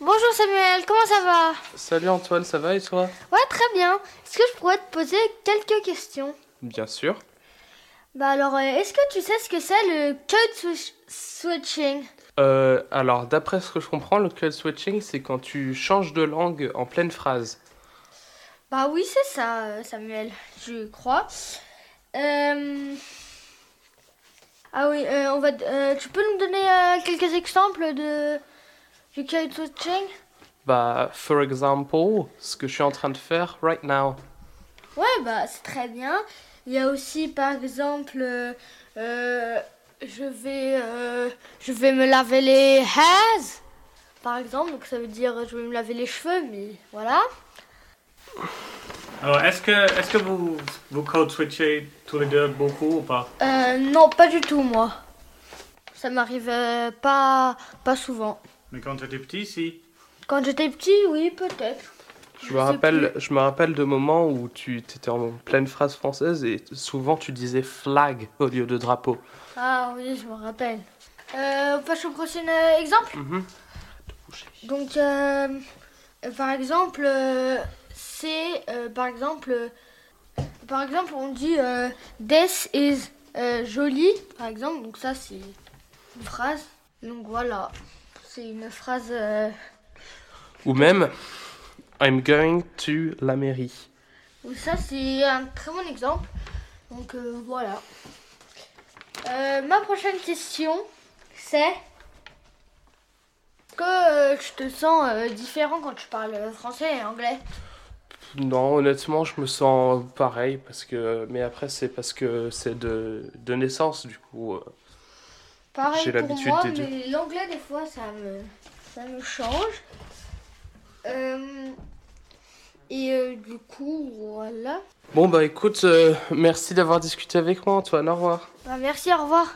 Bonjour Samuel, comment ça va? Salut Antoine, ça va et toi? Ouais, très bien. Est-ce que je pourrais te poser quelques questions? Bien sûr. Bah alors, euh, est-ce que tu sais ce que c'est le code switch- switching? Euh, alors, d'après ce que je comprends, le code switching, c'est quand tu changes de langue en pleine phrase. Bah oui, c'est ça, euh, Samuel, je crois. Euh, Ah oui, euh, on va... tu peux nous donner quelques exemples de du code switching Bah, for example, ce que je suis en train de faire right now. Ouais, bah c'est très bien. Il y a aussi, par exemple, euh, euh, je vais, euh, je vais me laver les hairs, par exemple. Donc ça veut dire je vais me laver les cheveux, mais voilà. Alors, est-ce que, est que vous, vous code switchez tous les deux beaucoup ou pas? Euh, non, pas du tout, moi. Ça m'arrive euh, pas, pas souvent. Mais quand tu étais petit, si. Quand j'étais petit, oui, peut-être. Je Je me rappelle, je me rappelle de moments où tu étais en pleine phrase française et souvent tu disais flag au lieu de drapeau. Ah oui, je me rappelle. Euh, on passe au prochain euh, exemple? Mhm. Donc, euh, par exemple, euh, c'est, euh, par exemple, euh, par exemple, on dit euh, This is euh, joli, par exemple. Donc ça, c'est une phrase. Donc voilà, c'est une phrase. euh, Ou même, I'm going to la mairie. ça, c'est un très bon exemple. Donc euh, voilà. Euh, ma prochaine question, c'est que euh, je te sens euh, différent quand tu parles français et anglais? Non, honnêtement, je me sens pareil parce que, mais après c'est parce que c'est de, de naissance du coup. euh. Pareil J'ai pour l'habitude moi, des deux. mais l'anglais des fois ça me, ça me change. Euh, et euh, du coup, voilà. Bon bah écoute, euh, merci d'avoir discuté avec moi Antoine, au revoir. Bah, merci, au revoir.